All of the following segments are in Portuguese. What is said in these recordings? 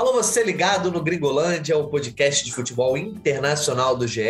Alô, você ligado no Gringolândia, o podcast de futebol internacional do GE,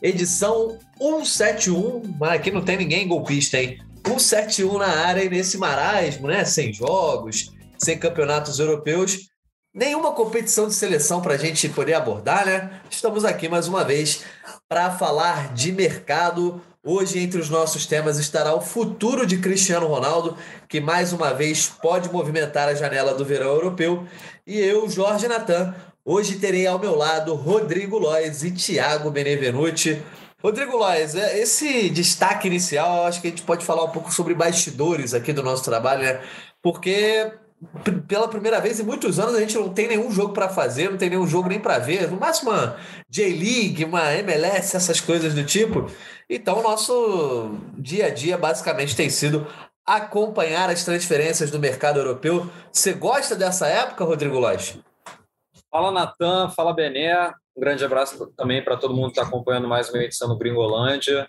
edição 171, mas aqui não tem ninguém golpista, hein? 171 na área e nesse marasmo, né? Sem jogos, sem campeonatos europeus, nenhuma competição de seleção para a gente poder abordar, né? Estamos aqui mais uma vez para falar de mercado. Hoje, entre os nossos temas, estará o futuro de Cristiano Ronaldo, que mais uma vez pode movimentar a janela do verão europeu. E eu, Jorge Natan, hoje terei ao meu lado Rodrigo Lois e Thiago Benevenuti. Rodrigo Lois, é, esse destaque inicial, acho que a gente pode falar um pouco sobre bastidores aqui do nosso trabalho, né? Porque pela primeira vez em muitos anos a gente não tem nenhum jogo para fazer, não tem nenhum jogo nem para ver, no máximo uma J-League, uma MLS, essas coisas do tipo. Então, nosso dia a dia basicamente tem sido acompanhar as transferências do mercado europeu. Você gosta dessa época, Rodrigo Lage? Fala, Natan, fala, Bené. Um grande abraço também para todo mundo que está acompanhando mais uma edição do Gringolândia.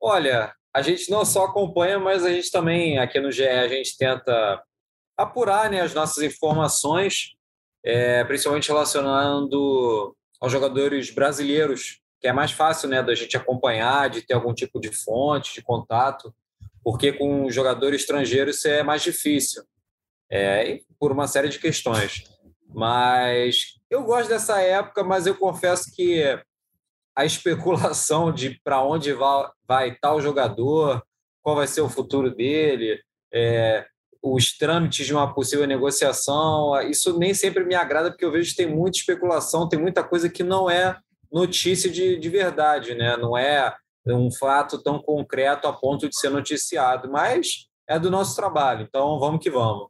Olha, a gente não só acompanha, mas a gente também, aqui no GE, a gente tenta apurar né, as nossas informações, é, principalmente relacionando aos jogadores brasileiros, que é mais fácil né, da gente acompanhar, de ter algum tipo de fonte, de contato, porque com jogadores estrangeiros isso é mais difícil, é, por uma série de questões. Mas eu gosto dessa época, mas eu confesso que a especulação de para onde vai, vai tal jogador, qual vai ser o futuro dele, é, os trâmites de uma possível negociação, isso nem sempre me agrada, porque eu vejo que tem muita especulação, tem muita coisa que não é notícia de, de verdade, né? não é um fato tão concreto a ponto de ser noticiado, mas é do nosso trabalho, então vamos que vamos.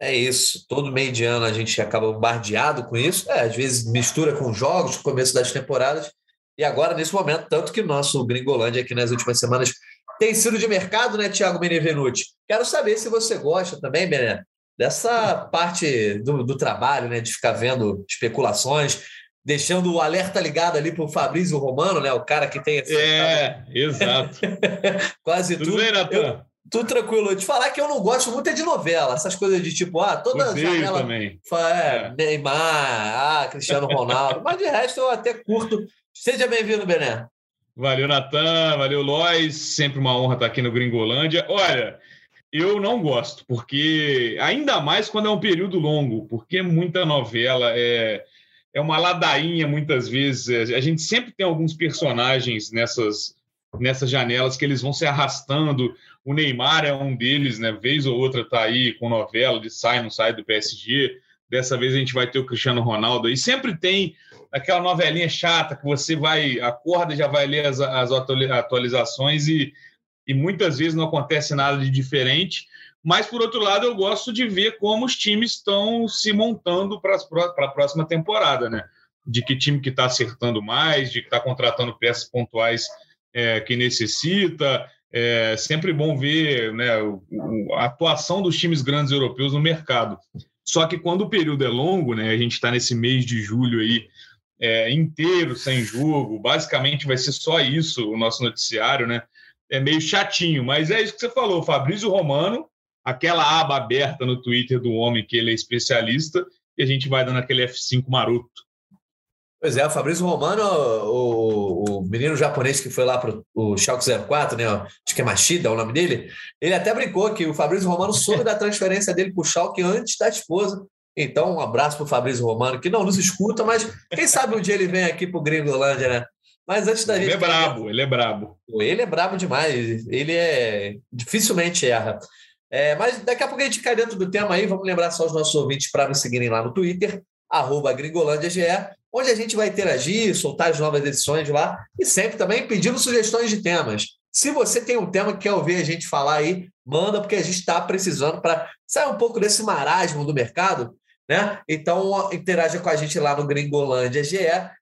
É isso, todo meio de ano a gente acaba bombardeado com isso, é, às vezes mistura com jogos, começo das temporadas, e agora, nesse momento, tanto que o nosso Gringolândia aqui nas últimas semanas tem sido de mercado, né, Tiago Benevenuti? Quero saber se você gosta também, Bené, dessa parte do, do trabalho, né, de ficar vendo especulações, deixando o alerta ligado ali para o Fabrício Romano, né, o cara que tem... É, exato. Quase tudo. Tudo bem, Natan? Tudo tranquilo. Te falar que eu não gosto muito é de novela, essas coisas de tipo, ah, toda Odeio janela. também. É, é. Neymar, ah, Cristiano Ronaldo. Mas de resto eu até curto. Seja bem-vindo, Bené. Valeu, Natan. Valeu, Lois. Sempre uma honra estar aqui no Gringolândia. Olha, eu não gosto, porque ainda mais quando é um período longo, porque muita novela é, é uma ladainha muitas vezes. A gente sempre tem alguns personagens nessas, nessas janelas que eles vão se arrastando. O Neymar é um deles, né? Vez ou outra tá aí com novela de sai, não sai do PSG. Dessa vez a gente vai ter o Cristiano Ronaldo. E sempre tem aquela novelinha chata que você vai, acorda já vai ler as, as atualizações e, e muitas vezes não acontece nada de diferente. Mas, por outro lado, eu gosto de ver como os times estão se montando para a próxima temporada, né? De que time que está acertando mais, de que está contratando peças pontuais é, que necessita. É sempre bom ver né, a atuação dos times grandes europeus no mercado. Só que quando o período é longo, né, a gente está nesse mês de julho aí, é, inteiro sem jogo, basicamente vai ser só isso o nosso noticiário, né? É meio chatinho, mas é isso que você falou, Fabrício Romano, aquela aba aberta no Twitter do homem que ele é especialista, e a gente vai dando aquele F5 maroto. Pois é, o Fabrício Romano, o, o menino japonês que foi lá para o Schalke 04, né? Acho que é Machida é o nome dele. Ele até brincou que o Fabrício Romano soube da transferência dele para o Schalke antes da esposa então, um abraço para o Fabrício Romano, que não nos escuta, mas quem sabe um dia ele vem aqui para o Gringolândia, né? Mas antes da ele gente. Ele é brabo, ele é brabo. Ele é brabo demais. Ele é. dificilmente erra. É, mas daqui a pouco a gente cai dentro do tema aí. Vamos lembrar só os nossos ouvintes para nos seguirem lá no Twitter, arroba GringolândiaGE, onde a gente vai interagir, soltar as novas edições lá e sempre também pedindo sugestões de temas. Se você tem um tema que quer ouvir a gente falar aí, manda, porque a gente está precisando para sair um pouco desse marasmo do mercado né? Então, interaja com a gente lá no Gringolândia GE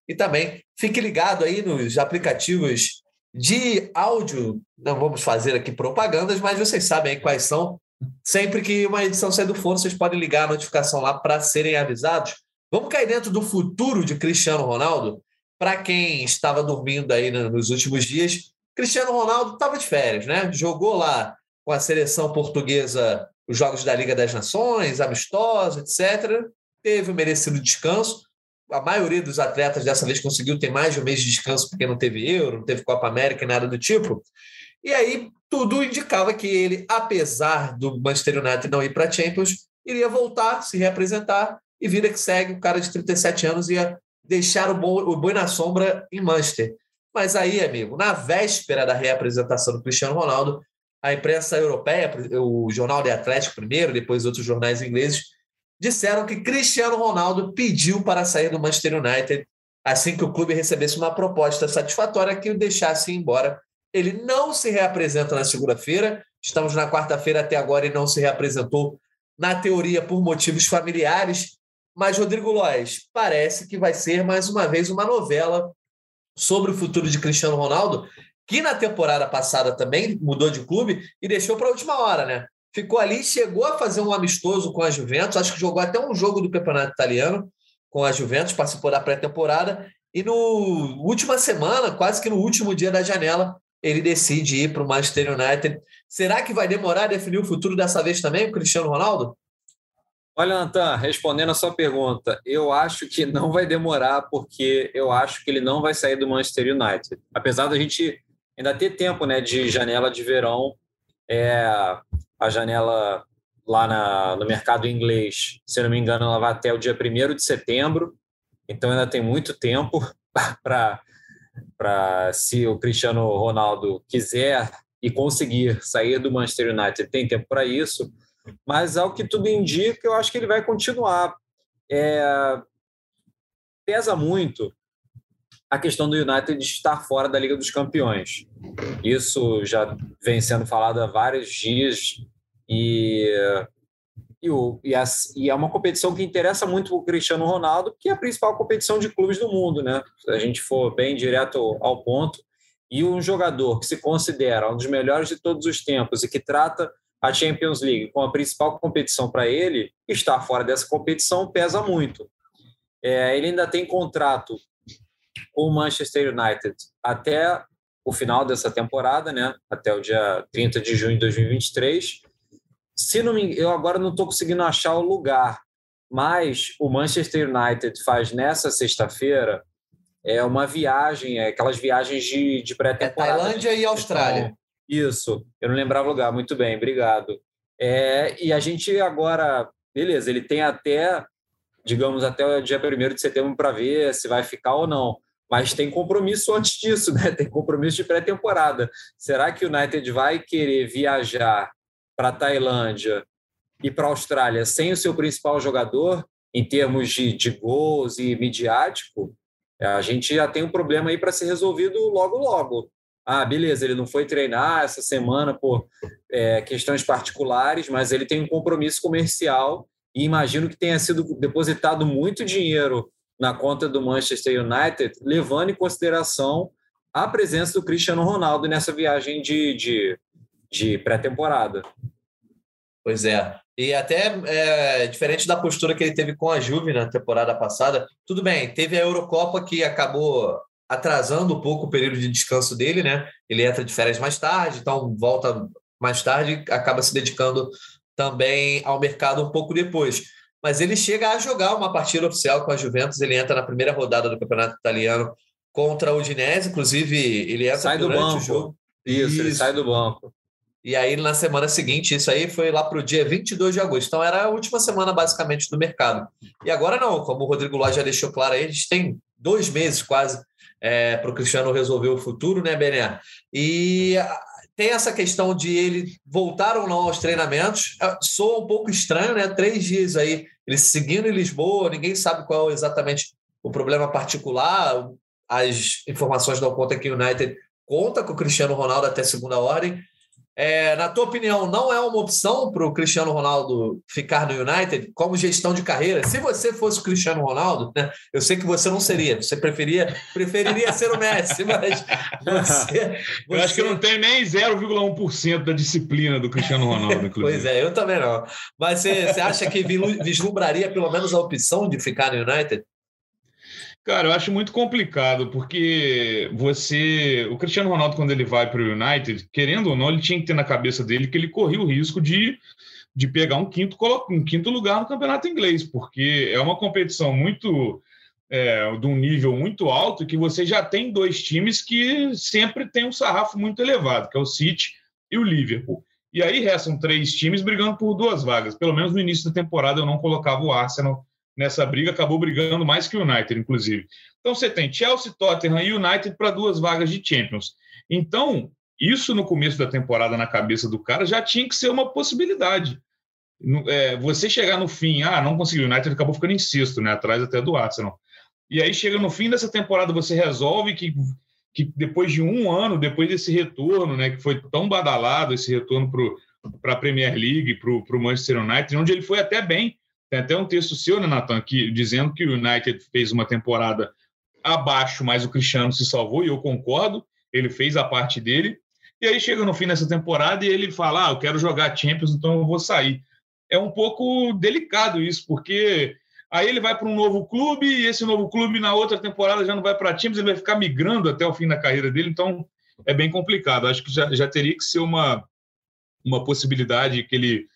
e também fique ligado aí nos aplicativos de áudio. Não vamos fazer aqui propagandas, mas vocês sabem quais são. Sempre que uma edição sair do forno, vocês podem ligar a notificação lá para serem avisados. Vamos cair dentro do futuro de Cristiano Ronaldo? Para quem estava dormindo aí nos últimos dias, Cristiano Ronaldo estava de férias, né? Jogou lá com a seleção portuguesa os jogos da Liga das Nações, amistosos, etc. teve o merecido descanso. A maioria dos atletas dessa vez conseguiu ter mais de um mês de descanso porque não teve Euro, não teve Copa América e nada do tipo. E aí tudo indicava que ele, apesar do Manchester United não ir para a Champions, iria voltar, se reapresentar e vida que segue, o cara de 37 anos ia deixar o boi, o boi na sombra em Manchester. Mas aí, amigo, na véspera da reapresentação do Cristiano Ronaldo, a imprensa europeia, o Jornal de Atlético primeiro, depois outros jornais ingleses, disseram que Cristiano Ronaldo pediu para sair do Manchester United assim que o clube recebesse uma proposta satisfatória que o deixasse ir embora. Ele não se reapresenta na segunda-feira, estamos na quarta-feira até agora e não se reapresentou, na teoria, por motivos familiares. Mas, Rodrigo Lois, parece que vai ser mais uma vez uma novela sobre o futuro de Cristiano Ronaldo, que na temporada passada também mudou de clube e deixou para a última hora, né? Ficou ali, chegou a fazer um amistoso com a Juventus, acho que jogou até um jogo do Campeonato Italiano com a Juventus, participou da pré-temporada, e no última semana, quase que no último dia da janela, ele decide ir para o Manchester United. Será que vai demorar a definir o futuro dessa vez também, Cristiano Ronaldo? Olha, Natan, respondendo a sua pergunta, eu acho que não vai demorar, porque eu acho que ele não vai sair do Manchester United. Apesar da gente ainda ter tempo né, de janela de verão, é, a janela lá na, no mercado inglês, se não me engano, ela vai até o dia 1 de setembro, então ainda tem muito tempo para, se o Cristiano Ronaldo quiser e conseguir sair do Manchester United, tem tempo para isso. Mas ao que tudo indica, eu acho que ele vai continuar. É, pesa muito a questão do United estar fora da Liga dos Campeões. Isso já vem sendo falado há vários dias e, e, o, e, a, e é uma competição que interessa muito o Cristiano Ronaldo, que é a principal competição de clubes do mundo, né? Se a gente for bem direto ao ponto. E um jogador que se considera um dos melhores de todos os tempos e que trata a Champions League com a principal competição para ele, estar fora dessa competição pesa muito. É, ele ainda tem contrato o Manchester United até o final dessa temporada, né? até o dia 30 de junho de 2023. Se não me, eu agora não estou conseguindo achar o lugar, mas o Manchester United faz nessa sexta-feira é uma viagem, é aquelas viagens de, de pré-temporada. É Tailândia e Austrália. Então, isso, eu não lembrava o lugar. Muito bem, obrigado. É, e a gente agora, beleza, ele tem até, digamos, até o dia 1 de setembro para ver se vai ficar ou não. Mas tem compromisso antes disso, né? Tem compromisso de pré-temporada. Será que o United vai querer viajar para Tailândia e para a Austrália sem o seu principal jogador, em termos de, de gols e midiático? A gente já tem um problema aí para ser resolvido logo, logo ah, beleza, ele não foi treinar essa semana por é, questões particulares, mas ele tem um compromisso comercial e imagino que tenha sido depositado muito dinheiro na conta do Manchester United, levando em consideração a presença do Cristiano Ronaldo nessa viagem de, de, de pré-temporada. Pois é. E até é, diferente da postura que ele teve com a Juve na temporada passada, tudo bem, teve a Eurocopa que acabou atrasando um pouco o período de descanso dele, né? Ele entra de férias mais tarde, então volta mais tarde, acaba se dedicando também ao mercado um pouco depois. Mas ele chega a jogar uma partida oficial com a Juventus, ele entra na primeira rodada do Campeonato Italiano contra o Udinese, inclusive ele entra sai do banco. o jogo. Isso, isso, ele sai do banco. E aí, na semana seguinte, isso aí foi lá para o dia 22 de agosto. Então, era a última semana, basicamente, do mercado. E agora não, como o Rodrigo Ló já deixou claro aí, a gente tem dois meses quase é, para o Cristiano resolver o futuro, né, Bené? E tem essa questão de ele voltar ou não aos treinamentos. É, soa um pouco estranho, né? Três dias aí, ele seguindo em Lisboa, ninguém sabe qual é exatamente o problema particular. As informações dão conta que o United conta com o Cristiano Ronaldo até segunda ordem. É, na tua opinião, não é uma opção para o Cristiano Ronaldo ficar no United como gestão de carreira? Se você fosse o Cristiano Ronaldo, né, eu sei que você não seria, você preferia, preferiria ser o Messi, mas você, você... Eu acho que eu não tenho nem 0,1% da disciplina do Cristiano Ronaldo, inclusive. pois é, eu também não. Mas você, você acha que vislumbraria pelo menos a opção de ficar no United? Cara, eu acho muito complicado, porque você. O Cristiano Ronaldo, quando ele vai para o United, querendo ou não, ele tinha que ter na cabeça dele que ele corria o risco de, de pegar um quinto, um quinto lugar no campeonato inglês, porque é uma competição muito. É, de um nível muito alto que você já tem dois times que sempre tem um sarrafo muito elevado, que é o City e o Liverpool. E aí restam três times brigando por duas vagas. Pelo menos no início da temporada eu não colocava o Arsenal nessa briga, acabou brigando mais que o United, inclusive. Então você tem Chelsea, Tottenham e United para duas vagas de Champions. Então, isso no começo da temporada na cabeça do cara já tinha que ser uma possibilidade. É, você chegar no fim, ah, não conseguiu, o United acabou ficando em sexto, né, atrás até do Arsenal. E aí chega no fim dessa temporada, você resolve que, que depois de um ano, depois desse retorno, né, que foi tão badalado, esse retorno para a Premier League, para o Manchester United, onde ele foi até bem, tem até um texto seu, né, Nathan, que, dizendo que o United fez uma temporada abaixo, mas o Cristiano se salvou, e eu concordo, ele fez a parte dele. E aí chega no fim dessa temporada e ele fala: Ah, eu quero jogar Champions, então eu vou sair. É um pouco delicado isso, porque aí ele vai para um novo clube e esse novo clube na outra temporada já não vai para Champions, ele vai ficar migrando até o fim da carreira dele, então é bem complicado. Acho que já, já teria que ser uma, uma possibilidade que ele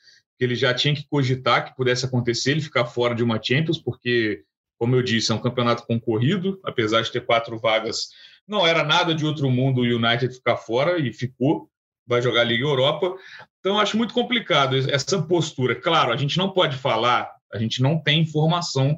que ele já tinha que cogitar que pudesse acontecer, ele ficar fora de uma Champions, porque, como eu disse, é um campeonato concorrido, apesar de ter quatro vagas, não era nada de outro mundo o United ficar fora e ficou, vai jogar a Liga Europa. Então, acho muito complicado essa postura. Claro, a gente não pode falar, a gente não tem informação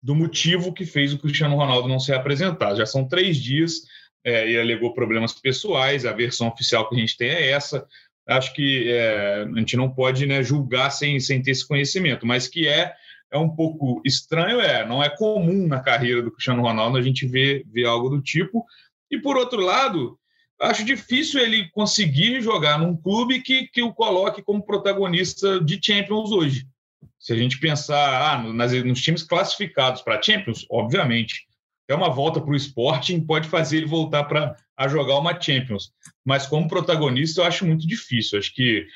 do motivo que fez o Cristiano Ronaldo não ser apresentado. Já são três dias, é, e alegou problemas pessoais, a versão oficial que a gente tem é essa acho que é, a gente não pode né, julgar sem, sem ter esse conhecimento, mas que é, é um pouco estranho, é, não é comum na carreira do Cristiano Ronaldo a gente ver, ver algo do tipo. E por outro lado, acho difícil ele conseguir jogar num clube que, que o coloque como protagonista de Champions hoje. Se a gente pensar ah, nas, nos times classificados para Champions, obviamente, é uma volta para o Sporting pode fazer ele voltar para a jogar uma Champions. Mas como protagonista, eu acho muito difícil. Acho que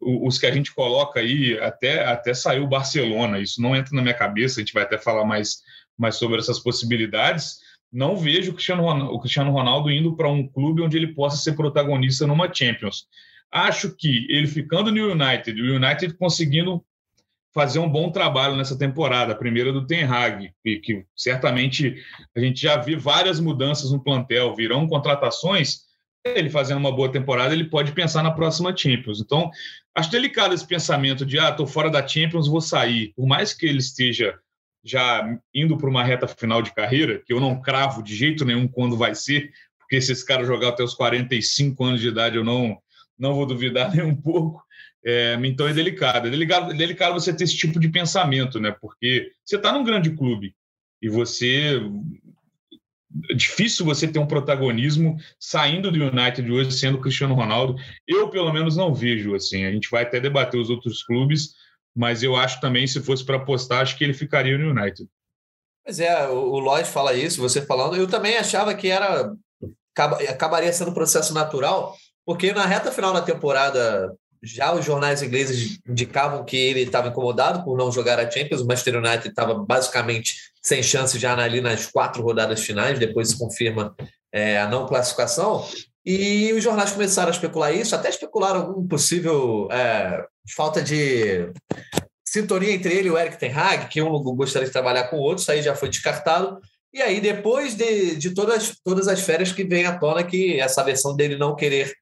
os que a gente coloca aí, até, até saiu o Barcelona, isso não entra na minha cabeça, a gente vai até falar mais, mais sobre essas possibilidades. Não vejo o Cristiano Ronaldo, o Cristiano Ronaldo indo para um clube onde ele possa ser protagonista numa Champions. Acho que ele ficando no United, o United conseguindo fazer um bom trabalho nessa temporada, a primeira do Ten Hag, e que certamente a gente já viu várias mudanças no plantel, virão contratações, ele fazendo uma boa temporada, ele pode pensar na próxima Champions. Então, acho delicado esse pensamento de, ah, estou fora da Champions, vou sair. Por mais que ele esteja já indo para uma reta final de carreira, que eu não cravo de jeito nenhum quando vai ser, porque se esse cara jogar até os 45 anos de idade, eu não, não vou duvidar nem um pouco. É, então é delicado. É delicado, é delicado você ter esse tipo de pensamento, né? Porque você está num grande clube e você. É difícil você ter um protagonismo saindo do United hoje sendo Cristiano Ronaldo. Eu, pelo menos, não vejo assim. A gente vai até debater os outros clubes, mas eu acho também, se fosse para apostar, acho que ele ficaria no United. Pois é, o Lloyd fala isso, você falando. Eu também achava que era acabaria sendo um processo natural, porque na reta final da temporada já os jornais ingleses indicavam que ele estava incomodado por não jogar a Champions. O Manchester United estava basicamente sem chance já ali nas quatro rodadas finais, depois se confirma é, a não classificação. E os jornais começaram a especular isso, até especularam algum possível é, falta de sintonia entre ele e o Eric Ten Hag, que um gostaria de trabalhar com o outro, isso aí já foi descartado. E aí, depois de, de todas, todas as férias que vem à tona, que essa versão dele não querer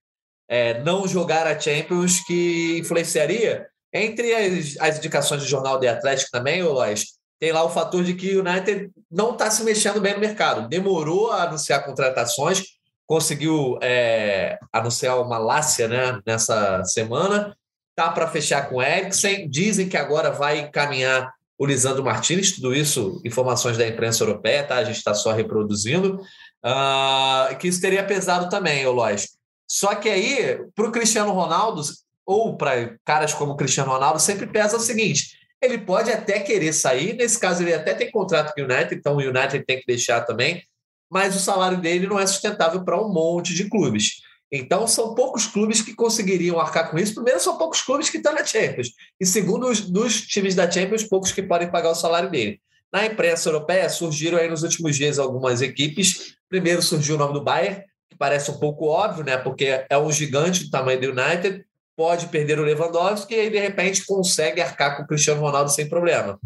é, não jogar a Champions que influenciaria? Entre as, as indicações do jornal The Atlético também, Lois, tem lá o fator de que o United não está se mexendo bem no mercado. Demorou a anunciar contratações, conseguiu é, anunciar uma Lácia né, nessa semana, tá para fechar com o Eriksen, dizem que agora vai encaminhar o Lisandro Martinez, tudo isso, informações da imprensa europeia, tá? A gente está só reproduzindo. Uh, que isso teria pesado também, Lois. Só que aí, para o Cristiano Ronaldo, ou para caras como o Cristiano Ronaldo, sempre pesa o seguinte: ele pode até querer sair, nesse caso, ele até tem contrato com o United, então o United tem que deixar também, mas o salário dele não é sustentável para um monte de clubes. Então, são poucos clubes que conseguiriam arcar com isso. Primeiro, são poucos clubes que estão na Champions. E segundo, os, dos times da Champions, poucos que podem pagar o salário dele. Na imprensa europeia surgiram aí nos últimos dias algumas equipes. Primeiro surgiu o nome do Bayern, parece um pouco óbvio, né? Porque é um gigante do tamanho do United, pode perder o Lewandowski e aí, de repente, consegue arcar com o Cristiano Ronaldo sem problema.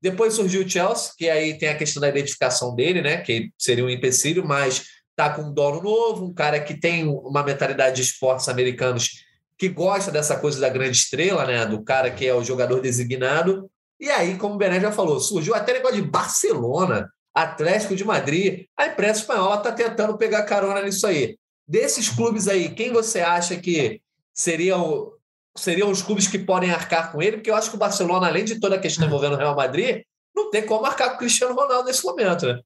Depois surgiu o Chelsea, que aí tem a questão da identificação dele, né? Que seria um empecilho, mas tá com um dono novo, um cara que tem uma mentalidade de esportes americanos que gosta dessa coisa da grande estrela, né? Do cara que é o jogador designado. E aí, como o Bené já falou, surgiu até negócio de Barcelona, Atlético de Madrid. A imprensa espanhola está tentando pegar carona nisso aí. Desses clubes aí, quem você acha que seriam, seriam os clubes que podem arcar com ele? Porque eu acho que o Barcelona, além de toda a questão envolvendo o Real Madrid, não tem como marcar com o Cristiano Ronaldo nesse momento, né?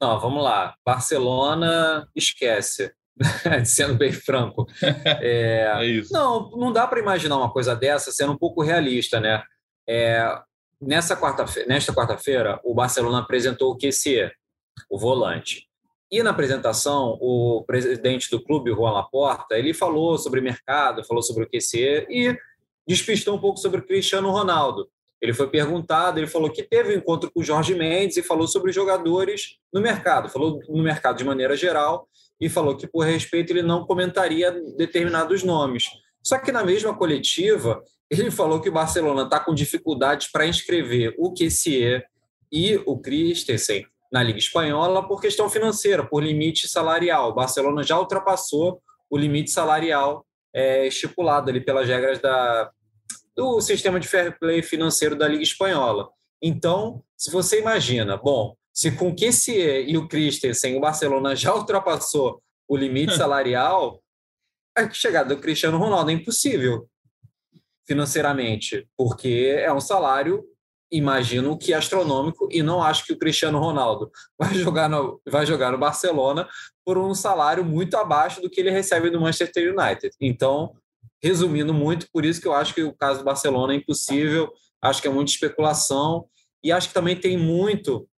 Não, vamos lá. Barcelona, esquece. sendo bem franco. É, é isso. Não, não dá para imaginar uma coisa dessa sendo um pouco realista, né? É, nessa quarta nesta quarta-feira, o Barcelona apresentou o QC, o volante. E na apresentação, o presidente do clube, Juan Laporta, ele falou sobre mercado, falou sobre o QC e despistou um pouco sobre o Cristiano Ronaldo. Ele foi perguntado, ele falou que teve um encontro com o Jorge Mendes e falou sobre os jogadores no mercado, falou no mercado de maneira geral e falou que, por respeito, ele não comentaria determinados nomes. Só que na mesma coletiva, ele falou que o Barcelona está com dificuldades para inscrever o Kessier e o Christensen na Liga Espanhola por questão financeira, por limite salarial. O Barcelona já ultrapassou o limite salarial é, estipulado ali pelas regras da, do sistema de fair play financeiro da Liga Espanhola. Então, se você imagina, bom, se com o Kessier e o Christensen o Barcelona já ultrapassou o limite salarial, a chegada do Cristiano Ronaldo é impossível financeiramente, porque é um salário, imagino que astronômico, e não acho que o Cristiano Ronaldo vai jogar no, vai jogar no Barcelona por um salário muito abaixo do que ele recebe no Manchester United. Então, resumindo muito, por isso que eu acho que o caso do Barcelona é impossível, acho que é muita especulação, e acho que também tem muito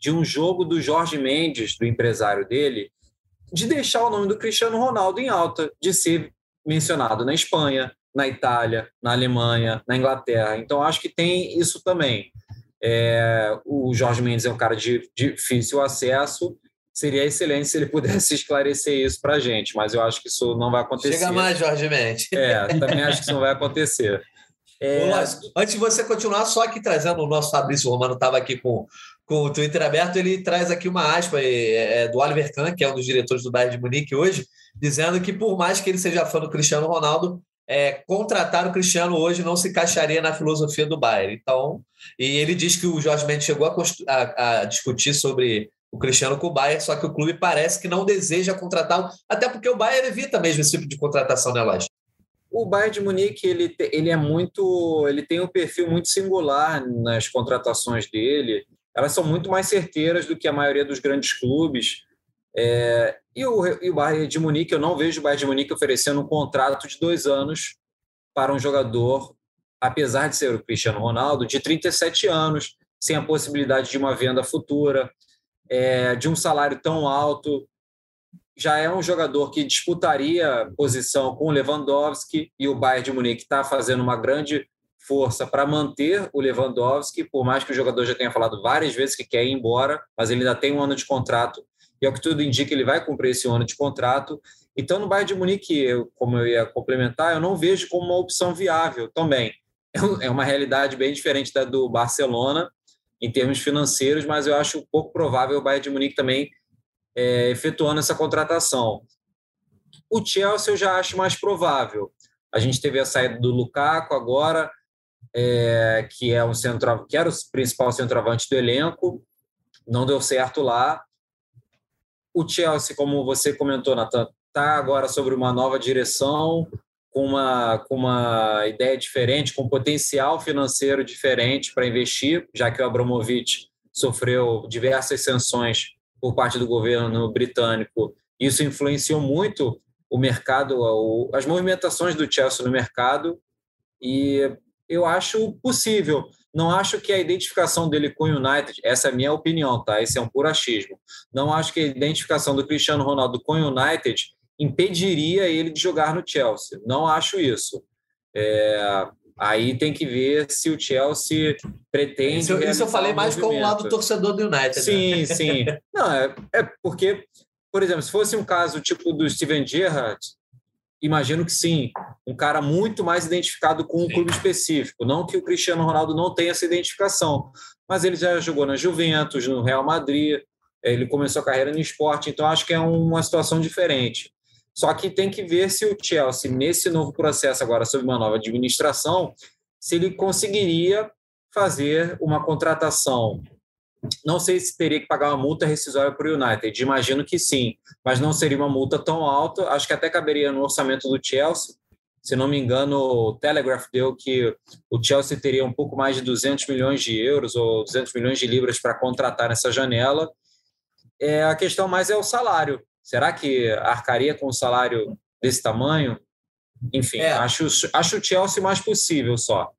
de um jogo do Jorge Mendes, do empresário dele, de deixar o nome do Cristiano Ronaldo em alta, de ser mencionado na Espanha, na Itália, na Alemanha, na Inglaterra. Então, acho que tem isso também. É, o Jorge Mendes é um cara de, difícil acesso. Seria excelente se ele pudesse esclarecer isso para a gente, mas eu acho que isso não vai acontecer. Chega mais, Jorge Mendes. É, também acho que isso não vai acontecer. É... Antes de você continuar, só aqui trazendo o nosso Fabrício Romano, estava aqui com, com o Twitter aberto, ele traz aqui uma aspa é, é, do Oliver Kahn, que é um dos diretores do Bayern de Munique hoje, dizendo que por mais que ele seja fã do Cristiano Ronaldo, é, contratar o Cristiano hoje não se encaixaria na filosofia do Bayern. Então, e ele diz que o Jorge Mendes chegou a, a, a discutir sobre o Cristiano com o Bayern, só que o clube parece que não deseja contratá-lo, até porque o Bayern evita mesmo esse tipo de contratação, né? O Bayern de Munique ele, ele é muito, ele tem um perfil muito singular nas contratações dele. Elas são muito mais certeiras do que a maioria dos grandes clubes. É, e, o, e o Bayern de Munique, eu não vejo o Bayern de Munique oferecendo um contrato de dois anos para um jogador, apesar de ser o Cristiano Ronaldo, de 37 anos, sem a possibilidade de uma venda futura, é, de um salário tão alto. Já é um jogador que disputaria posição com o Lewandowski e o Bayern de Munique está fazendo uma grande força para manter o Lewandowski, por mais que o jogador já tenha falado várias vezes que quer ir embora, mas ele ainda tem um ano de contrato e ao que tudo indica, ele vai cumprir esse ano de contrato. Então, no Bayern de Munique, eu, como eu ia complementar, eu não vejo como uma opção viável também. É, é uma realidade bem diferente da do Barcelona em termos financeiros, mas eu acho pouco provável o Bayern de Munique também é, efetuando essa contratação. O Chelsea eu já acho mais provável. A gente teve a saída do Lukaku agora, é, que é um centro, que era o principal centroavante do elenco, não deu certo lá. O Chelsea, como você comentou, Nathan, está agora sobre uma nova direção, com uma, com uma ideia diferente, com potencial financeiro diferente para investir, já que o Abramovich sofreu diversas sanções por parte do governo britânico. Isso influenciou muito o mercado, as movimentações do Chelsea no mercado, e eu acho possível. Não acho que a identificação dele com o United, essa é a minha opinião, tá? Esse é um puro achismo. Não acho que a identificação do Cristiano Ronaldo com o United impediria ele de jogar no Chelsea. Não acho isso. É... Aí tem que ver se o Chelsea pretende. Isso, isso eu falei mais com o lado torcedor do United. Sim, né? sim. Não, é, é porque, por exemplo, se fosse um caso tipo do Steven Gerrard, imagino que sim, um cara muito mais identificado com um sim. clube específico. Não que o Cristiano Ronaldo não tenha essa identificação, mas ele já jogou na Juventus, no Real Madrid, ele começou a carreira no esporte, então acho que é uma situação diferente. Só que tem que ver se o Chelsea, nesse novo processo agora sob uma nova administração, se ele conseguiria fazer uma contratação. Não sei se teria que pagar uma multa rescisória para o United, imagino que sim, mas não seria uma multa tão alta, acho que até caberia no orçamento do Chelsea. Se não me engano, o Telegraph deu que o Chelsea teria um pouco mais de 200 milhões de euros ou 200 milhões de libras para contratar nessa janela. É, a questão mais é o salário. Será que arcaria com um salário desse tamanho? Enfim, é. acho, acho o Chelsea mais possível só.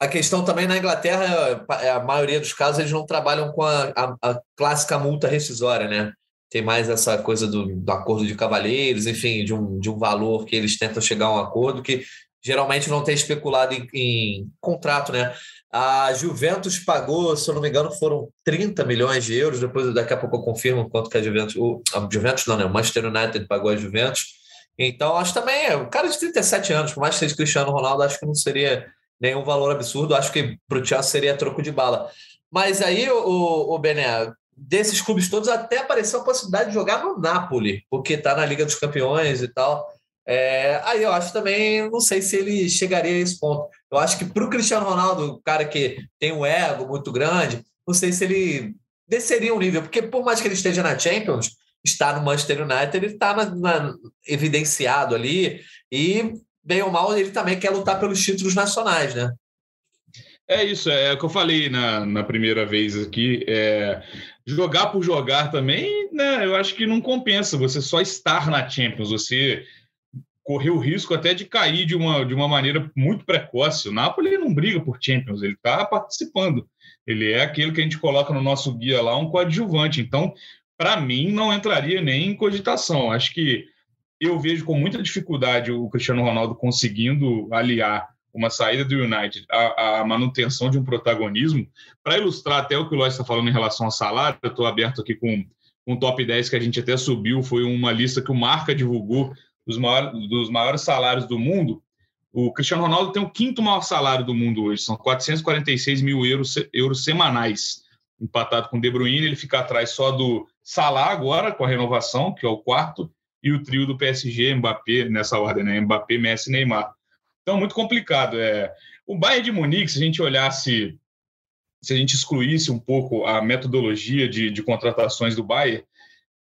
A questão também na Inglaterra, é, a maioria dos casos, eles não trabalham com a, a, a clássica multa rescisória, né? Tem mais essa coisa do, do, acordo de cavalheiros, enfim, de um, de um valor que eles tentam chegar a um acordo que geralmente não tem especulado em, em contrato, né? A Juventus pagou, se eu não me engano, foram 30 milhões de euros. Depois, daqui a pouco eu confirmo quanto que a Juventus. O, a Juventus não, né? O Manchester United pagou a Juventus. Então, acho também, é, o cara de 37 anos, por mais que seja Cristiano Ronaldo, acho que não seria nenhum valor absurdo. Acho que para o Chelsea seria troco de bala. Mas aí, o, o Bené, desses clubes todos, até apareceu a possibilidade de jogar no Napoli, porque está na Liga dos Campeões e tal. É, aí eu acho também, não sei se ele chegaria a esse ponto. Eu acho que para o Cristiano Ronaldo, o cara que tem um ego muito grande, não sei se ele desceria um nível, porque por mais que ele esteja na Champions, está no Manchester United, ele está evidenciado ali, e bem ou mal, ele também quer lutar pelos títulos nacionais, né? É isso, é o que eu falei na, na primeira vez aqui. É, jogar por jogar também, né? Eu acho que não compensa você só estar na Champions, você correu o risco até de cair de uma, de uma maneira muito precoce. O Napoli não briga por Champions, ele está participando. Ele é aquele que a gente coloca no nosso guia lá, um coadjuvante. Então, para mim, não entraria nem em cogitação. Acho que eu vejo com muita dificuldade o Cristiano Ronaldo conseguindo aliar uma saída do United à, à manutenção de um protagonismo. Para ilustrar até o que o Lóis está falando em relação ao salário, eu estou aberto aqui com um top 10 que a gente até subiu, foi uma lista que o Marca divulgou dos maiores, dos maiores salários do mundo, o Cristiano Ronaldo tem o quinto maior salário do mundo hoje, são 446 mil euros, euros semanais, empatado com o De Bruyne, ele fica atrás só do Salah agora, com a renovação, que é o quarto, e o trio do PSG, Mbappé, nessa ordem, né? Mbappé, Messi Neymar. Então, muito complicado. É... O Bayern de Munique, se a gente olhasse, se a gente excluísse um pouco a metodologia de, de contratações do Bayern,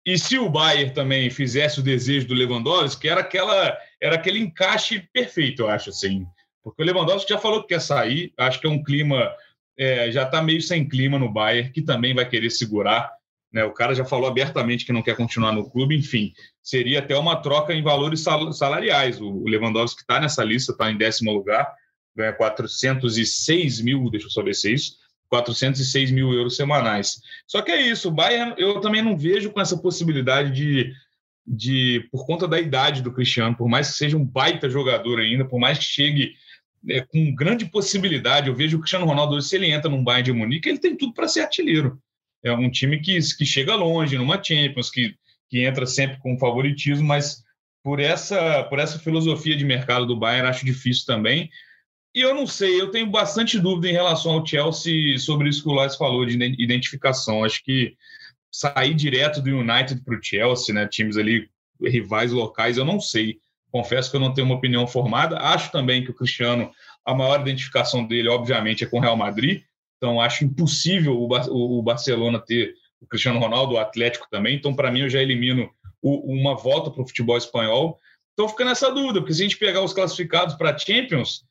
e se o Bayern também fizesse o desejo do Lewandowski, era, aquela, era aquele encaixe perfeito, eu acho, assim. Porque o Lewandowski já falou que quer sair, acho que é um clima, é, já está meio sem clima no Bayern, que também vai querer segurar. Né? O cara já falou abertamente que não quer continuar no clube, enfim, seria até uma troca em valores salariais. O Lewandowski está nessa lista, está em décimo lugar, ganha 406 mil, deixa eu só ver se é isso, 406 mil euros semanais. Só que é isso, o Bayern eu também não vejo com essa possibilidade de, de por conta da idade do Cristiano, por mais que seja um baita jogador ainda, por mais que chegue é, com grande possibilidade, eu vejo o Cristiano Ronaldo, se ele entra num Bayern de Munique, ele tem tudo para ser artilheiro. É um time que, que chega longe numa Champions, que, que entra sempre com favoritismo, mas por essa, por essa filosofia de mercado do Bayern, acho difícil também. E eu não sei, eu tenho bastante dúvida em relação ao Chelsea sobre isso que o Lars falou de identificação. Acho que sair direto do United para o Chelsea, né, times ali rivais locais, eu não sei. Confesso que eu não tenho uma opinião formada. Acho também que o Cristiano, a maior identificação dele, obviamente, é com o Real Madrid. Então, acho impossível o, Barcelona ter o Cristiano Ronaldo, o Atlético também. Então, para mim, eu já elimino uma volta para o futebol espanhol. Então, fica nessa dúvida, porque se a gente pegar os classificados para Champions,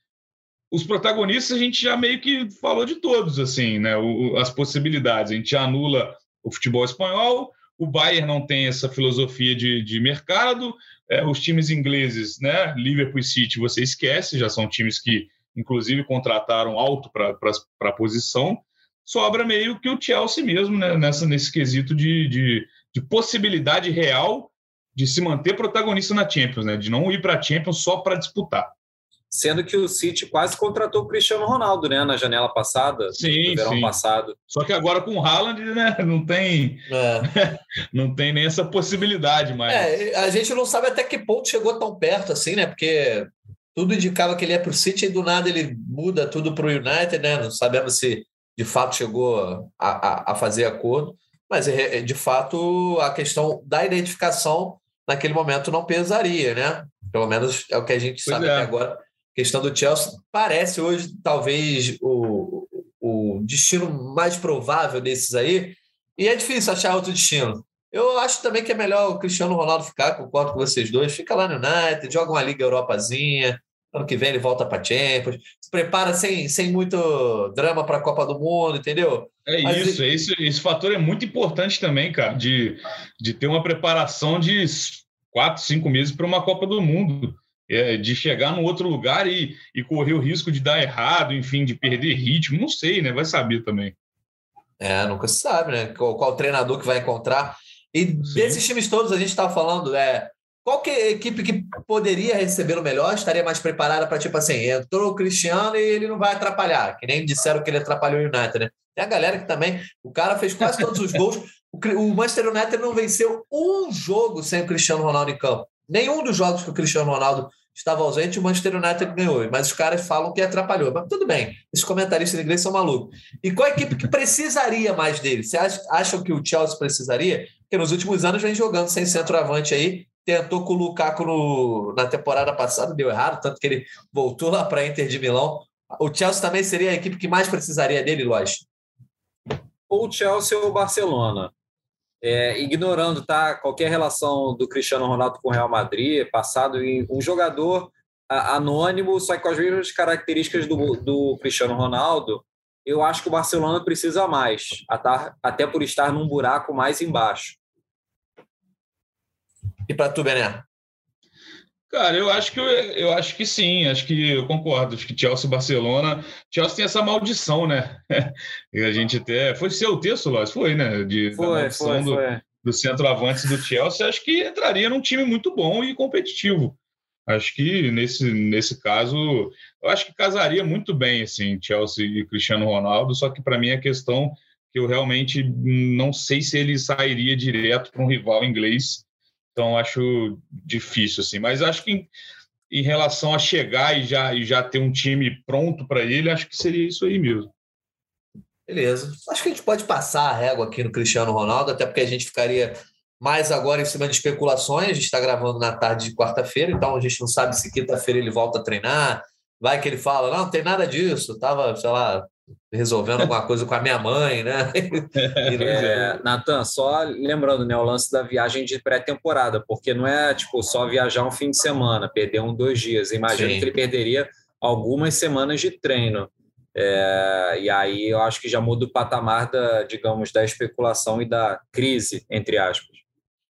os protagonistas a gente já meio que falou de todos, assim, né? O, as possibilidades. A gente anula o futebol espanhol, o Bayern não tem essa filosofia de, de mercado, é, os times ingleses, né? Liverpool e City, você esquece, já são times que, inclusive, contrataram alto para a posição. Sobra meio que o Chelsea mesmo, né? Nessa, nesse quesito de, de, de possibilidade real de se manter protagonista na Champions, né? De não ir para a Champions só para disputar. Sendo que o City quase contratou o Cristiano Ronaldo, né, na janela passada, sim, no verão sim. passado. Só que agora com o Haaland, né, não tem, é. não tem nem essa possibilidade mais. É, a gente não sabe até que ponto chegou tão perto assim, né? Porque tudo indicava que ele ia para o City e do nada ele muda tudo para o United, né? Não sabemos se de fato chegou a, a, a fazer acordo, mas é, é, de fato a questão da identificação naquele momento não pesaria, né? Pelo menos é o que a gente pois sabe é. até agora. A questão do Chelsea parece hoje talvez o, o destino mais provável desses aí, e é difícil achar outro destino. Eu acho também que é melhor o Cristiano Ronaldo ficar, concordo com vocês dois, fica lá no United, joga uma Liga Europazinha, Ano que vem ele volta para Champions. Se prepara sem, sem muito drama para a Copa do Mundo, entendeu? É Mas isso, ele... é isso. Esse fator é muito importante também, cara, de, de ter uma preparação de quatro, cinco meses para uma Copa do Mundo. É, de chegar num outro lugar e, e correr o risco de dar errado, enfim, de perder ritmo, não sei, né? Vai saber também. É, nunca se sabe, né? Qual, qual treinador que vai encontrar. E Sim. desses times todos, a gente estava falando, é, qual que é equipe que poderia receber o melhor, estaria mais preparada para, tipo assim, entrou o Cristiano e ele não vai atrapalhar, que nem disseram que ele atrapalhou o United, né? Tem a galera que também, o cara fez quase todos os gols. O Manchester United não venceu um jogo sem o Cristiano Ronaldo em campo. Nenhum dos jogos que o Cristiano Ronaldo estava ausente, o Manchester United ganhou. Mas os caras falam que atrapalhou. Mas tudo bem, esses comentaristas ingleses são malucos. E qual a equipe que precisaria mais dele? Você acha, acham que o Chelsea precisaria? Porque nos últimos anos vem jogando sem centroavante aí tentou com o Lukaku no, na temporada passada, deu errado, tanto que ele voltou lá para a Inter de Milão. O Chelsea também seria a equipe que mais precisaria dele, Lois? Ou o Chelsea ou o Barcelona. É, ignorando tá, qualquer relação do Cristiano Ronaldo com o Real Madrid, passado em um jogador anônimo, só que com as mesmas características do, do Cristiano Ronaldo, eu acho que o Barcelona precisa mais, até por estar num buraco mais embaixo. E para tu, Bené? Cara, eu acho que eu, eu, acho que sim, acho que eu concordo. Acho que Chelsea e Barcelona. Chelsea tem essa maldição, né? e a gente até. Foi seu texto, Lóis? Foi, né? De, foi, da maldição foi, do, foi. do centroavante do Chelsea. Acho que entraria num time muito bom e competitivo. Acho que nesse, nesse caso, eu acho que casaria muito bem, assim, Chelsea e Cristiano Ronaldo. Só que para mim a questão que eu realmente não sei se ele sairia direto para um rival inglês então, acho difícil, assim. Mas acho que em, em relação a chegar e já, e já ter um time pronto para ele, acho que seria isso aí mesmo. Beleza. Acho que a gente pode passar a régua aqui no Cristiano Ronaldo, até porque a gente ficaria mais agora em cima de especulações. A gente está gravando na tarde de quarta-feira, então a gente não sabe se quinta-feira ele volta a treinar. Vai que ele fala, não, não tem nada disso, tava, sei lá, resolvendo alguma coisa com a minha mãe, né? é, Natan, só lembrando, né, o lance da viagem de pré-temporada, porque não é tipo só viajar um fim de semana, perder um dois dias. Imagino Sim. que ele perderia algumas semanas de treino. É, e aí eu acho que já muda o patamar da, digamos, da especulação e da crise, entre aspas.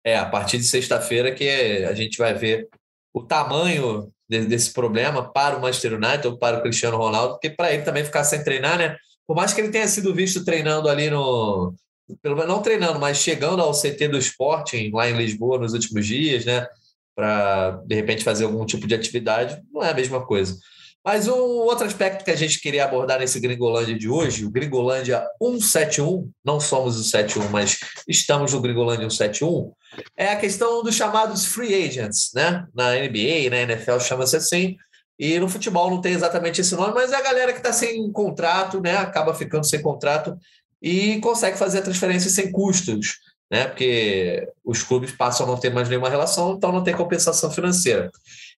É, a partir de sexta-feira que a gente vai ver o tamanho desse problema para o Manchester United ou para o Cristiano Ronaldo, porque para ele também ficar sem treinar, né? Por mais que ele tenha sido visto treinando ali no. Pelo menos não treinando, mas chegando ao CT do Sporting lá em Lisboa nos últimos dias, né? Para de repente fazer algum tipo de atividade, não é a mesma coisa. Mas um outro aspecto que a gente queria abordar nesse Gringolândia de hoje, o Gringolândia 171, não somos o 71, mas estamos no Gringolândia 171, é a questão dos chamados free agents, né? Na NBA, na NFL chama-se assim, e no futebol não tem exatamente esse nome, mas é a galera que está sem contrato, né? Acaba ficando sem contrato e consegue fazer a transferência sem custos, né? Porque os clubes passam a não ter mais nenhuma relação, então não tem compensação financeira.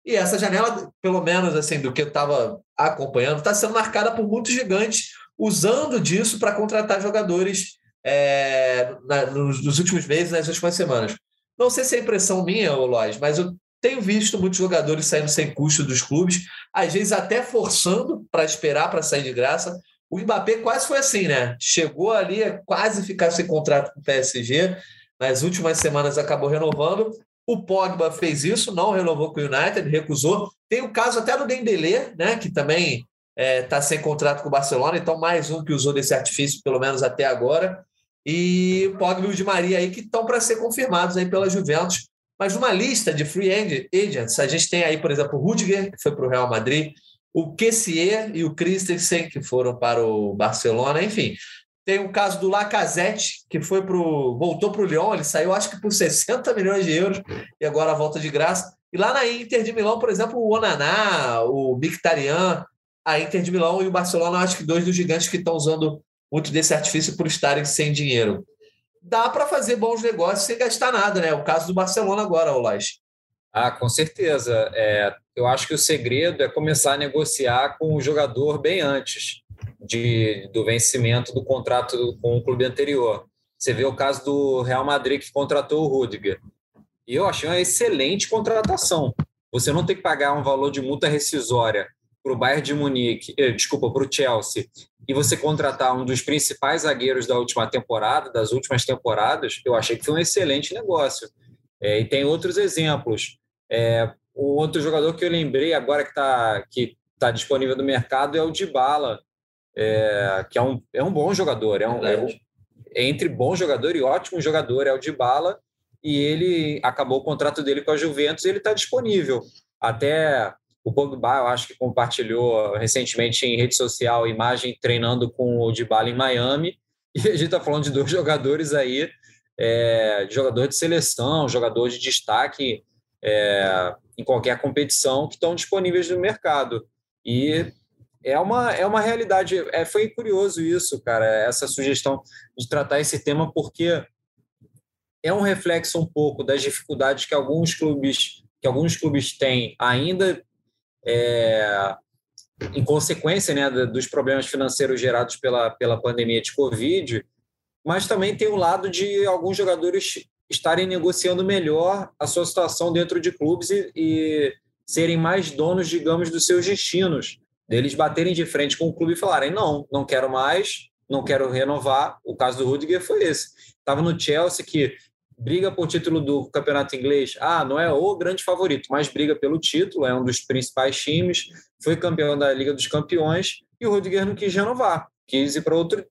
E essa janela, pelo menos assim, do que eu estava acompanhando, está sendo marcada por muitos gigantes usando disso para contratar jogadores é, na, nos, nos, últimos meses, nas últimas semanas. Não sei se é impressão minha, Lois, mas eu tenho visto muitos jogadores saindo sem custo dos clubes, às vezes até forçando para esperar para sair de graça. O Mbappé quase foi assim, né? Chegou ali quase ficar sem contrato com o PSG, nas últimas semanas acabou renovando, o Pogba fez isso, não renovou com o United, recusou. Tem o caso até do Dembélé, né, que também está é, tá sem contrato com o Barcelona, então mais um que usou desse artifício, pelo menos até agora. E o Pogba e o Di Maria aí que estão para ser confirmados aí pela Juventus. Mas numa lista de free agents, a gente tem aí, por exemplo, o Rudiger, que foi para o Real Madrid, o Kessier e o Christensen, que foram para o Barcelona, enfim. Tem o caso do Lacazette, que foi pro, voltou para o Lyon, ele saiu acho que por 60 milhões de euros e agora volta de graça. E lá na Inter de Milão, por exemplo, o Onaná, o Mkhitaryan, a Inter de Milão e o Barcelona, acho que dois dos gigantes que estão usando muito desse artifício por estarem sem dinheiro. Dá para fazer bons negócios sem gastar nada, né? O caso do Barcelona agora, Olás. Ah, com certeza. É, eu acho que o segredo é começar a negociar com o jogador bem antes de, do vencimento do contrato com o clube anterior. Você vê o caso do Real Madrid que contratou o Rudiger. E eu achei uma excelente contratação. Você não tem que pagar um valor de multa rescisória para o Bayern de Munique, eh, desculpa, para o Chelsea, e você contratar um dos principais zagueiros da última temporada, das últimas temporadas, eu achei que foi um excelente negócio. É, e tem outros exemplos. É, o outro jogador que eu lembrei agora que está que tá disponível no mercado é o Dybala, é, que é um, é um bom jogador, é, um, é um, é entre bom jogador e ótimo jogador, é o Dybala, e ele acabou o contrato dele com a Juventus e ele está disponível. Até o Pogba, eu acho que compartilhou recentemente em rede social imagem treinando com o Dybala em Miami, e a gente está falando de dois jogadores aí, é, jogador de seleção, jogador de destaque é, em qualquer competição que estão disponíveis no mercado. E é uma, é uma realidade. É, foi curioso isso, cara, essa sugestão de tratar esse tema, porque é um reflexo um pouco das dificuldades que alguns clubes que alguns clubes têm ainda é, em consequência né, dos problemas financeiros gerados pela, pela pandemia de Covid, mas também tem o lado de alguns jogadores estarem negociando melhor a sua situação dentro de clubes e, e serem mais donos, digamos, dos seus destinos deles baterem de frente com o clube e falarem: não, não quero mais, não quero renovar. O caso do Rudiger foi esse. Estava no Chelsea, que briga por título do campeonato inglês. Ah, não é o grande favorito, mas briga pelo título, é um dos principais times, foi campeão da Liga dos Campeões e o Rudiger não quis renovar, quis ir para outro,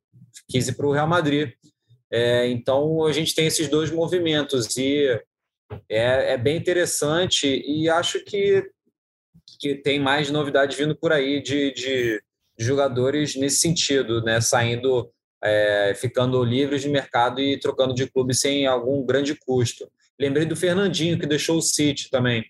quis ir para o Real Madrid. É, então a gente tem esses dois movimentos e é, é bem interessante e acho que que tem mais novidades vindo por aí de, de jogadores nesse sentido, né? Saindo, é, ficando livres de mercado e trocando de clube sem algum grande custo. Lembrei do Fernandinho, que deixou o City também.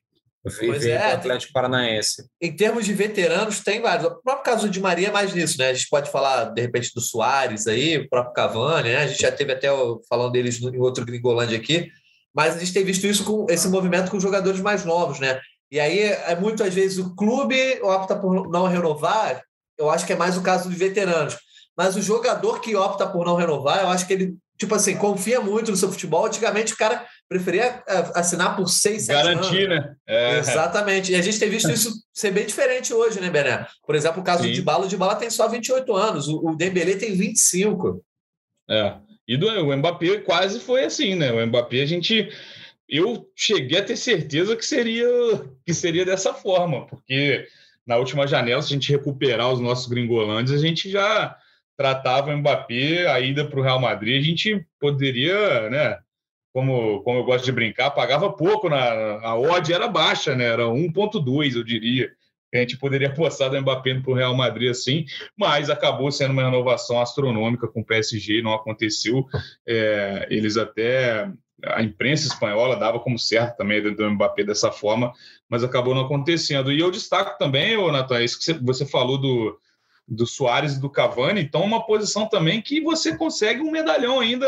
Pois é, o Atlético Paranaense. Em termos de veteranos, tem vários. O próprio caso de Maria é mais nisso, né? A gente pode falar, de repente, do Soares aí, o próprio Cavani, né? A gente já teve até falando deles em outro Gringolândia aqui, mas a gente tem visto isso com esse movimento com jogadores mais novos, né? E aí, é, muitas vezes, o clube opta por não renovar, eu acho que é mais o caso dos veteranos. Mas o jogador que opta por não renovar, eu acho que ele, tipo assim, confia muito no seu futebol. Antigamente, o cara preferia é, assinar por seis, sete Garantir, anos. né? É. Exatamente. E a gente tem visto isso ser bem diferente hoje, né, Bené? Por exemplo, o caso Sim. de Bala, o de Bala tem só 28 anos, o Dembélé tem 25. É. E do o Mbappé quase foi assim, né? O Mbappé a gente eu cheguei a ter certeza que seria, que seria dessa forma, porque na última janela, se a gente recuperar os nossos gringolândios, a gente já tratava o Mbappé, a ida para o Real Madrid, a gente poderia, né? Como, como eu gosto de brincar, pagava pouco, na, a odd era baixa, né? Era 1,2, eu diria. A gente poderia apostar do Mbappé para o Real Madrid assim, mas acabou sendo uma renovação astronômica com o PSG, não aconteceu. É, eles até a imprensa espanhola dava como certo também do Mbappé dessa forma, mas acabou não acontecendo. E eu destaco também, Natan, isso que você falou do, do Soares e do Cavani, então uma posição também que você consegue um medalhão ainda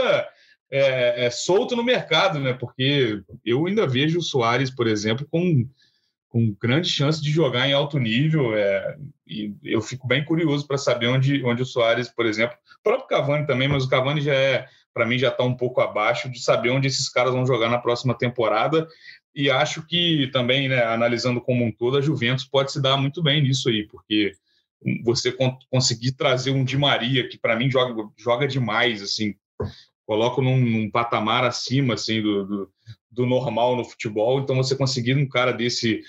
é, é, solto no mercado, né? Porque eu ainda vejo o Soares, por exemplo, com, com grande chance de jogar em alto nível, é, e eu fico bem curioso para saber onde, onde o Soares, por exemplo, o próprio Cavani também, mas o Cavani já é para mim já está um pouco abaixo de saber onde esses caras vão jogar na próxima temporada. E acho que também, né, analisando como um todo, a Juventus pode se dar muito bem nisso aí, porque você conseguir trazer um Di Maria, que para mim joga, joga demais, assim, coloco num, num patamar acima assim, do, do, do, normal no futebol. Então, você conseguir um cara desse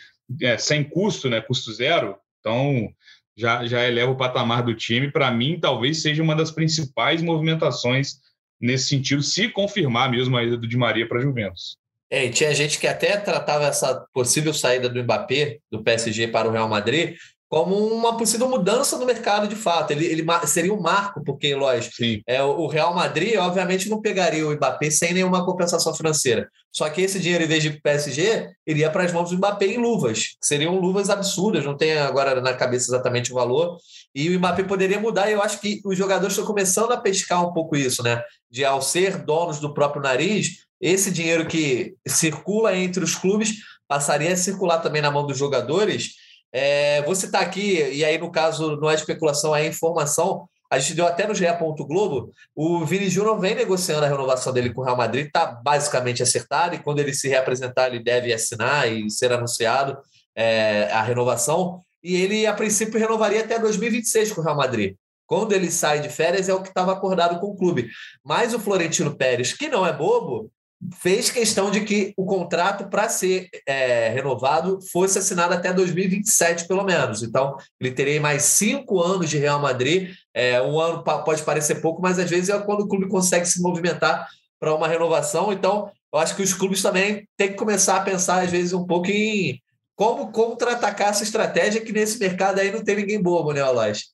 é, sem custo, né, custo zero, então já, já eleva o patamar do time. Para mim, talvez seja uma das principais movimentações nesse sentido, se confirmar mesmo a ida do Di Maria para a Juventus. É, tinha gente que até tratava essa possível saída do Mbappé do PSG para o Real Madrid como uma possível mudança no mercado de fato. Ele, ele seria um marco, porque, lógico, é, o Real Madrid, obviamente, não pegaria o Mbappé sem nenhuma compensação financeira. Só que esse dinheiro, em vez de PSG, iria para as mãos do Mbappé em luvas, seriam luvas absurdas, não tenho agora na cabeça exatamente o valor. E o Mbappé poderia mudar, e eu acho que os jogadores estão começando a pescar um pouco isso, né? De ao ser donos do próprio nariz, esse dinheiro que circula entre os clubes passaria a circular também na mão dos jogadores é, vou citar aqui, e aí no caso não é especulação, é informação. A gente deu até no GE. Globo. O Vini Júnior vem negociando a renovação dele com o Real Madrid, está basicamente acertado, e quando ele se reapresentar, ele deve assinar e ser anunciado é, a renovação. E ele, a princípio, renovaria até 2026 com o Real Madrid. Quando ele sai de férias, é o que estava acordado com o clube. Mas o Florentino Pérez, que não é bobo, fez questão de que o contrato, para ser é, renovado, fosse assinado até 2027, pelo menos. Então, ele teria mais cinco anos de Real Madrid. É, um ano pode parecer pouco, mas às vezes é quando o clube consegue se movimentar para uma renovação. Então, eu acho que os clubes também têm que começar a pensar, às vezes, um pouco em como contra-atacar essa estratégia, que nesse mercado aí não tem ninguém bobo, né, Aloys?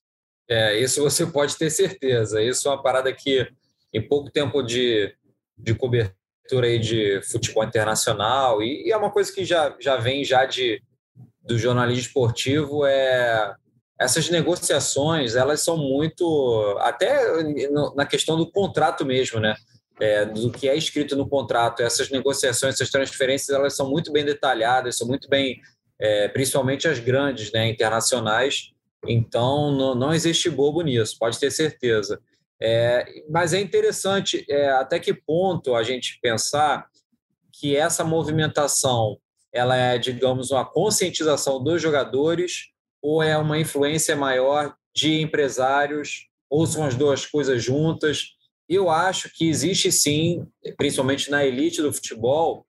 É, isso você pode ter certeza. Isso é uma parada que, em pouco tempo de, de cobertura, aí de futebol internacional e, e, é uma coisa que já, já vem já de do jornalismo esportivo é essas negociações elas são muito até na questão do contrato mesmo né? É, do que é escrito no contrato essas negociações essas transferências elas são muito bem detalhadas são muito bem é, principalmente as grandes né internacionais. Então não, não existe bobo nisso pode ter certeza é, mas é interessante é, até que ponto a gente pensar que essa movimentação ela é, digamos, uma conscientização dos jogadores ou é uma influência maior de empresários ou são as duas coisas juntas. Eu acho que existe sim, principalmente na elite do futebol,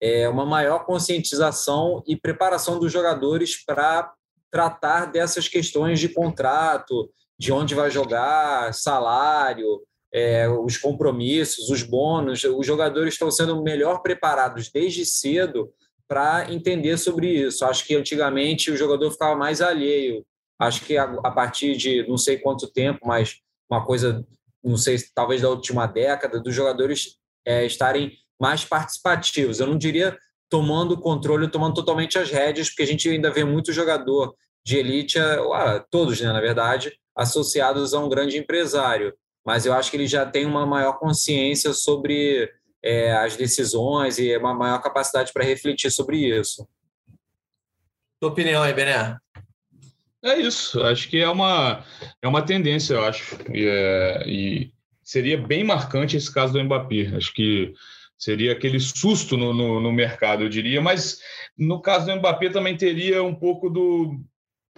é uma maior conscientização e preparação dos jogadores para tratar dessas questões de contrato, de onde vai jogar, salário, é, os compromissos, os bônus. Os jogadores estão sendo melhor preparados desde cedo para entender sobre isso. Acho que antigamente o jogador ficava mais alheio. Acho que a, a partir de não sei quanto tempo, mas uma coisa, não sei, talvez da última década, dos jogadores é, estarem mais participativos. Eu não diria tomando controle, tomando totalmente as rédeas, porque a gente ainda vê muito jogador de elite, ah, todos, né, na verdade, associados a um grande empresário, mas eu acho que ele já tem uma maior consciência sobre é, as decisões e uma maior capacidade para refletir sobre isso. Tua opinião aí, Bené? É isso, acho que é uma, é uma tendência, eu acho. E, é, e seria bem marcante esse caso do Mbappé. Acho que seria aquele susto no, no, no, mercado, eu diria, mas no caso do Mbappé também teria um pouco do,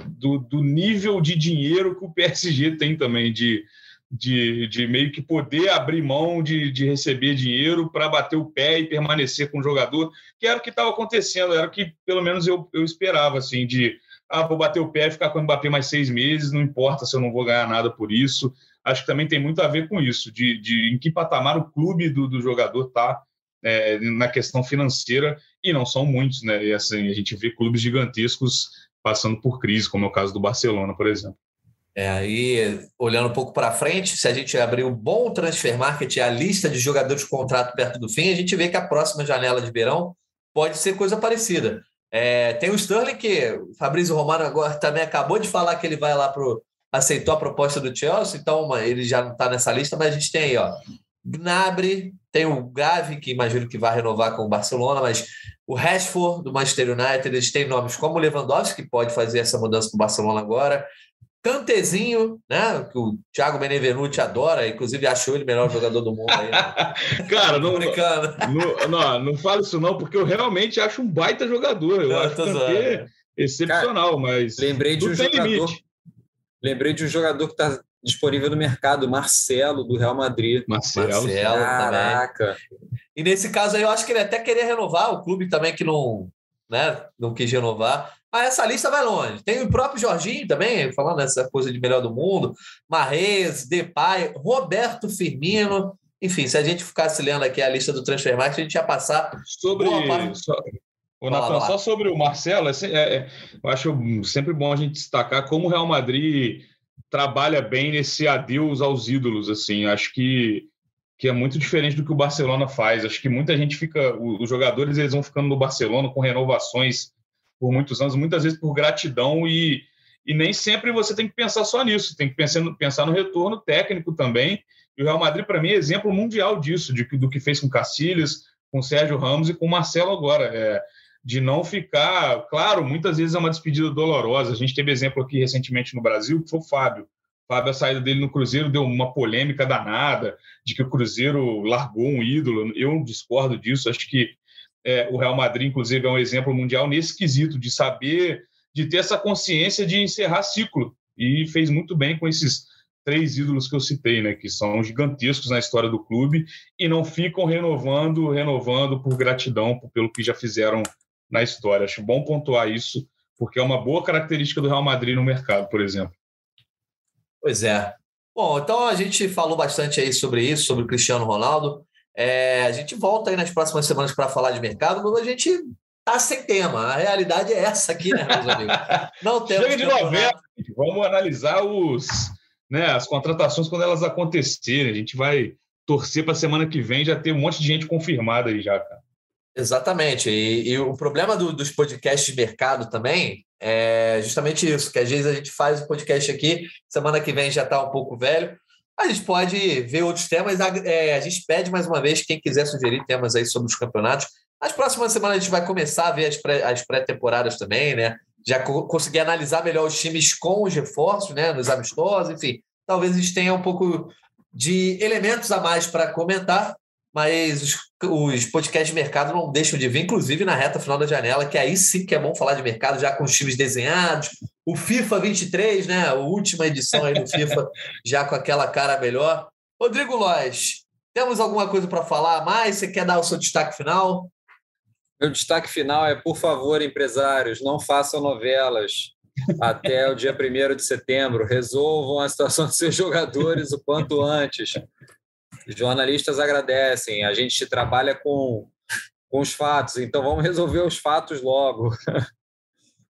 do, do nível de dinheiro que o PSG tem também, de, de, de meio que poder abrir mão de, de receber dinheiro para bater o pé e permanecer com o jogador, que era o que estava acontecendo, era o que pelo menos eu, eu esperava, assim, de ah, vou bater o pé e ficar com o Mbappé mais seis meses, não importa se eu não vou ganhar nada por isso. Acho que também tem muito a ver com isso, de, de em que patamar o clube do, do jogador está é, na questão financeira, e não são muitos, né? E assim, a gente vê clubes gigantescos passando por crise, como é o caso do Barcelona, por exemplo. É, aí, olhando um pouco para frente, se a gente abrir um bom transfer market, a lista de jogadores de contrato perto do fim, a gente vê que a próxima janela de verão pode ser coisa parecida. É, tem o Sterling, que o Fabrício Romano agora também acabou de falar que ele vai lá para aceitou a proposta do Chelsea, então ele já não está nessa lista, mas a gente tem aí, ó, Gnabry, tem o Gavi, que imagino que vai renovar com o Barcelona, mas o Rashford, do Manchester United, eles têm nomes como o Lewandowski, que pode fazer essa mudança com o Barcelona agora. Cantezinho, né? Que o Thiago Benevenuti adora, inclusive achou ele o melhor jogador do mundo aí. Né? Cara, não, não, não, não falo isso não, porque eu realmente acho um baita jogador. Eu não, acho que excepcional, Cara, mas. Lembrei de um jogador. Limite. Lembrei de um jogador que está disponível no mercado, Marcelo, do Real Madrid. Marcelo, Marcelo Caraca. Também. E nesse caso aí, eu acho que ele até queria renovar, o clube também que não, né, não quis renovar. Mas essa lista vai longe. Tem o próprio Jorginho também, falando essa coisa de melhor do mundo. Marrez, Depay, Roberto Firmino. enfim, se a gente ficasse lendo aqui a lista do Transfermarkt, a gente ia passar sobre o Nathan, só sobre o Marcelo, é, é, eu acho sempre bom a gente destacar como o Real Madrid trabalha bem nesse adeus aos ídolos, assim, acho que que é muito diferente do que o Barcelona faz. Acho que muita gente fica, os jogadores eles vão ficando no Barcelona com renovações por muitos anos, muitas vezes por gratidão e, e nem sempre você tem que pensar só nisso, tem que pensar no, pensar no retorno técnico também. E o Real Madrid, para mim, é exemplo mundial disso, de, do que fez com Cacilhas, com Sérgio Ramos e com Marcelo agora. É, de não ficar. Claro, muitas vezes é uma despedida dolorosa. A gente teve exemplo aqui recentemente no Brasil, que foi o Fábio. O Fábio, a saída dele no Cruzeiro deu uma polêmica danada de que o Cruzeiro largou um ídolo. Eu discordo disso. Acho que é, o Real Madrid, inclusive, é um exemplo mundial nesse quesito de saber, de ter essa consciência de encerrar ciclo. E fez muito bem com esses três ídolos que eu citei, né, que são gigantescos na história do clube e não ficam renovando, renovando por gratidão pelo que já fizeram na história. Acho bom pontuar isso, porque é uma boa característica do Real Madrid no mercado, por exemplo. Pois é. Bom, então a gente falou bastante aí sobre isso, sobre o Cristiano Ronaldo. É, a gente volta aí nas próximas semanas para falar de mercado, mas a gente tá sem tema. A realidade é essa aqui, né, meus amigos? Não temos Chega de novela, vamos analisar os, né, as contratações quando elas acontecerem. A gente vai torcer para a semana que vem já ter um monte de gente confirmada aí já, cara. Exatamente. E, e o problema do, dos podcasts de mercado também é justamente isso, que às vezes a gente faz o podcast aqui, semana que vem já está um pouco velho. A gente pode ver outros temas. É, a gente pede mais uma vez, quem quiser sugerir temas aí sobre os campeonatos. Nas próximas semanas a gente vai começar a ver as, pré, as pré-temporadas também, né? Já co conseguir analisar melhor os times com os reforços, né? Nos amistosos, enfim. Talvez a gente tenha um pouco de elementos a mais para comentar mas os, os podcasts de mercado não deixam de vir, inclusive na reta final da janela, que aí sim que é bom falar de mercado, já com os times desenhados. O FIFA 23, né? A última edição aí do FIFA, já com aquela cara melhor. Rodrigo Lois, temos alguma coisa para falar mais? Você quer dar o seu destaque final? Meu destaque final é, por favor, empresários, não façam novelas até o dia 1 de setembro. Resolvam a situação dos seus jogadores o quanto antes. Os jornalistas agradecem, a gente trabalha com, com os fatos, então vamos resolver os fatos logo.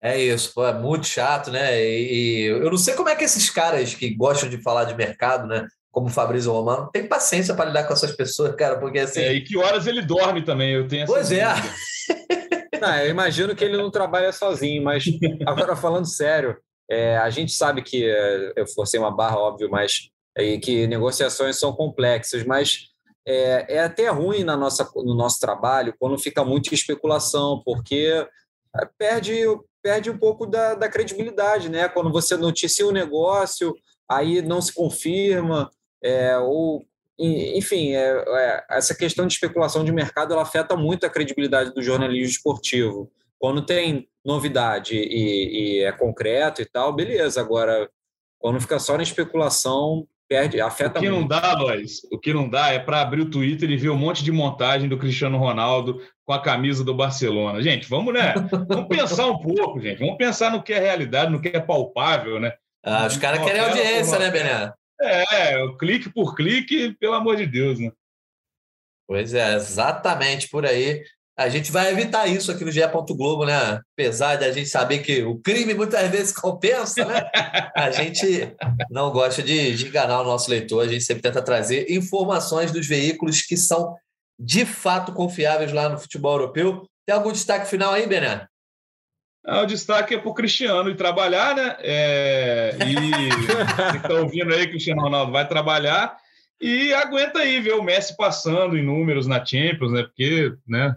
É isso, pô, é muito chato, né? E, e, eu não sei como é que esses caras que gostam de falar de mercado, né? Como o Fabrício Romano, tem paciência para lidar com essas pessoas, cara, porque assim. É, e que horas ele dorme também, eu tenho essa Pois é. não, eu imagino que ele não trabalha sozinho, mas agora falando sério, é, a gente sabe que é, eu forcei uma barra, óbvio, mas e que negociações são complexas, mas é, é, até ruim na nossa, no nosso trabalho quando fica muito especulação, porque é, perde, perde um pouco da, da credibilidade, né? Quando você noticia um negócio, aí não se confirma, é, ou enfim, é, é, essa questão de especulação de mercado ela afeta muito a credibilidade do jornalismo esportivo. Quando tem novidade e, e é concreto e tal, beleza. Agora, quando fica só na especulação, perde, afeta O que muito. não dá, Lois, o que não dá é para abrir o Twitter e ver um monte de montagem do Cristiano Ronaldo com a camisa do Barcelona. Gente, vamos, né? Vamos pensar um pouco, gente. Vamos pensar no que é realidade, no que é palpável, né? Ah, os caras querem audiência, né, Bené? É, clique por clique, pelo amor de Deus, né? Pois é, exatamente por aí. A gente vai evitar isso aqui no GE. Globo, né? Apesar de a gente saber que o crime muitas vezes compensa, né? A gente não gosta de, de enganar o nosso leitor, a gente sempre tenta trazer informações dos veículos que são de fato confiáveis lá no futebol europeu. Tem algum destaque final aí, Bené? Ah, o destaque é para o Cristiano ir trabalhar, né? É, e você está ouvindo aí Cristiano Ronaldo vai trabalhar e aguenta aí ver o Messi passando em números na Champions, né? Porque, né?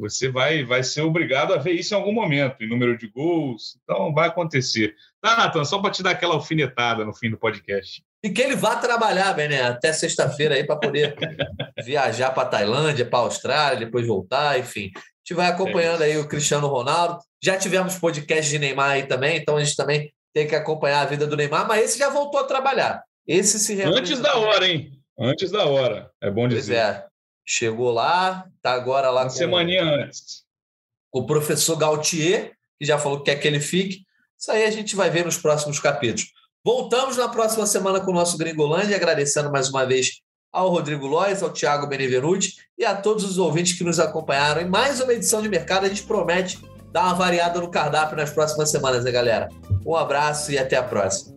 Você vai, vai ser obrigado a ver isso em algum momento, em número de gols. Então, vai acontecer. Tá, Natan? Só para te dar aquela alfinetada no fim do podcast. E que ele vá trabalhar, Bené, até sexta-feira aí para poder viajar para Tailândia, para Austrália, depois voltar, enfim. A gente vai acompanhando é aí o Cristiano Ronaldo. Já tivemos podcast de Neymar aí também, então a gente também tem que acompanhar a vida do Neymar, mas esse já voltou a trabalhar. Esse se Antes da hora, hein? Antes da hora. É bom dizer. Pois é. Chegou lá, está agora lá Uma com, semaninha antes. o professor Gautier, que já falou que quer que ele fique. Isso aí a gente vai ver nos próximos capítulos. Voltamos na próxima semana com o nosso Gringolândia, agradecendo mais uma vez ao Rodrigo Lois, ao Thiago Benevenuti e a todos os ouvintes que nos acompanharam em mais uma edição de mercado. A gente promete dar uma variada no cardápio nas próximas semanas, né, galera? Um abraço e até a próxima.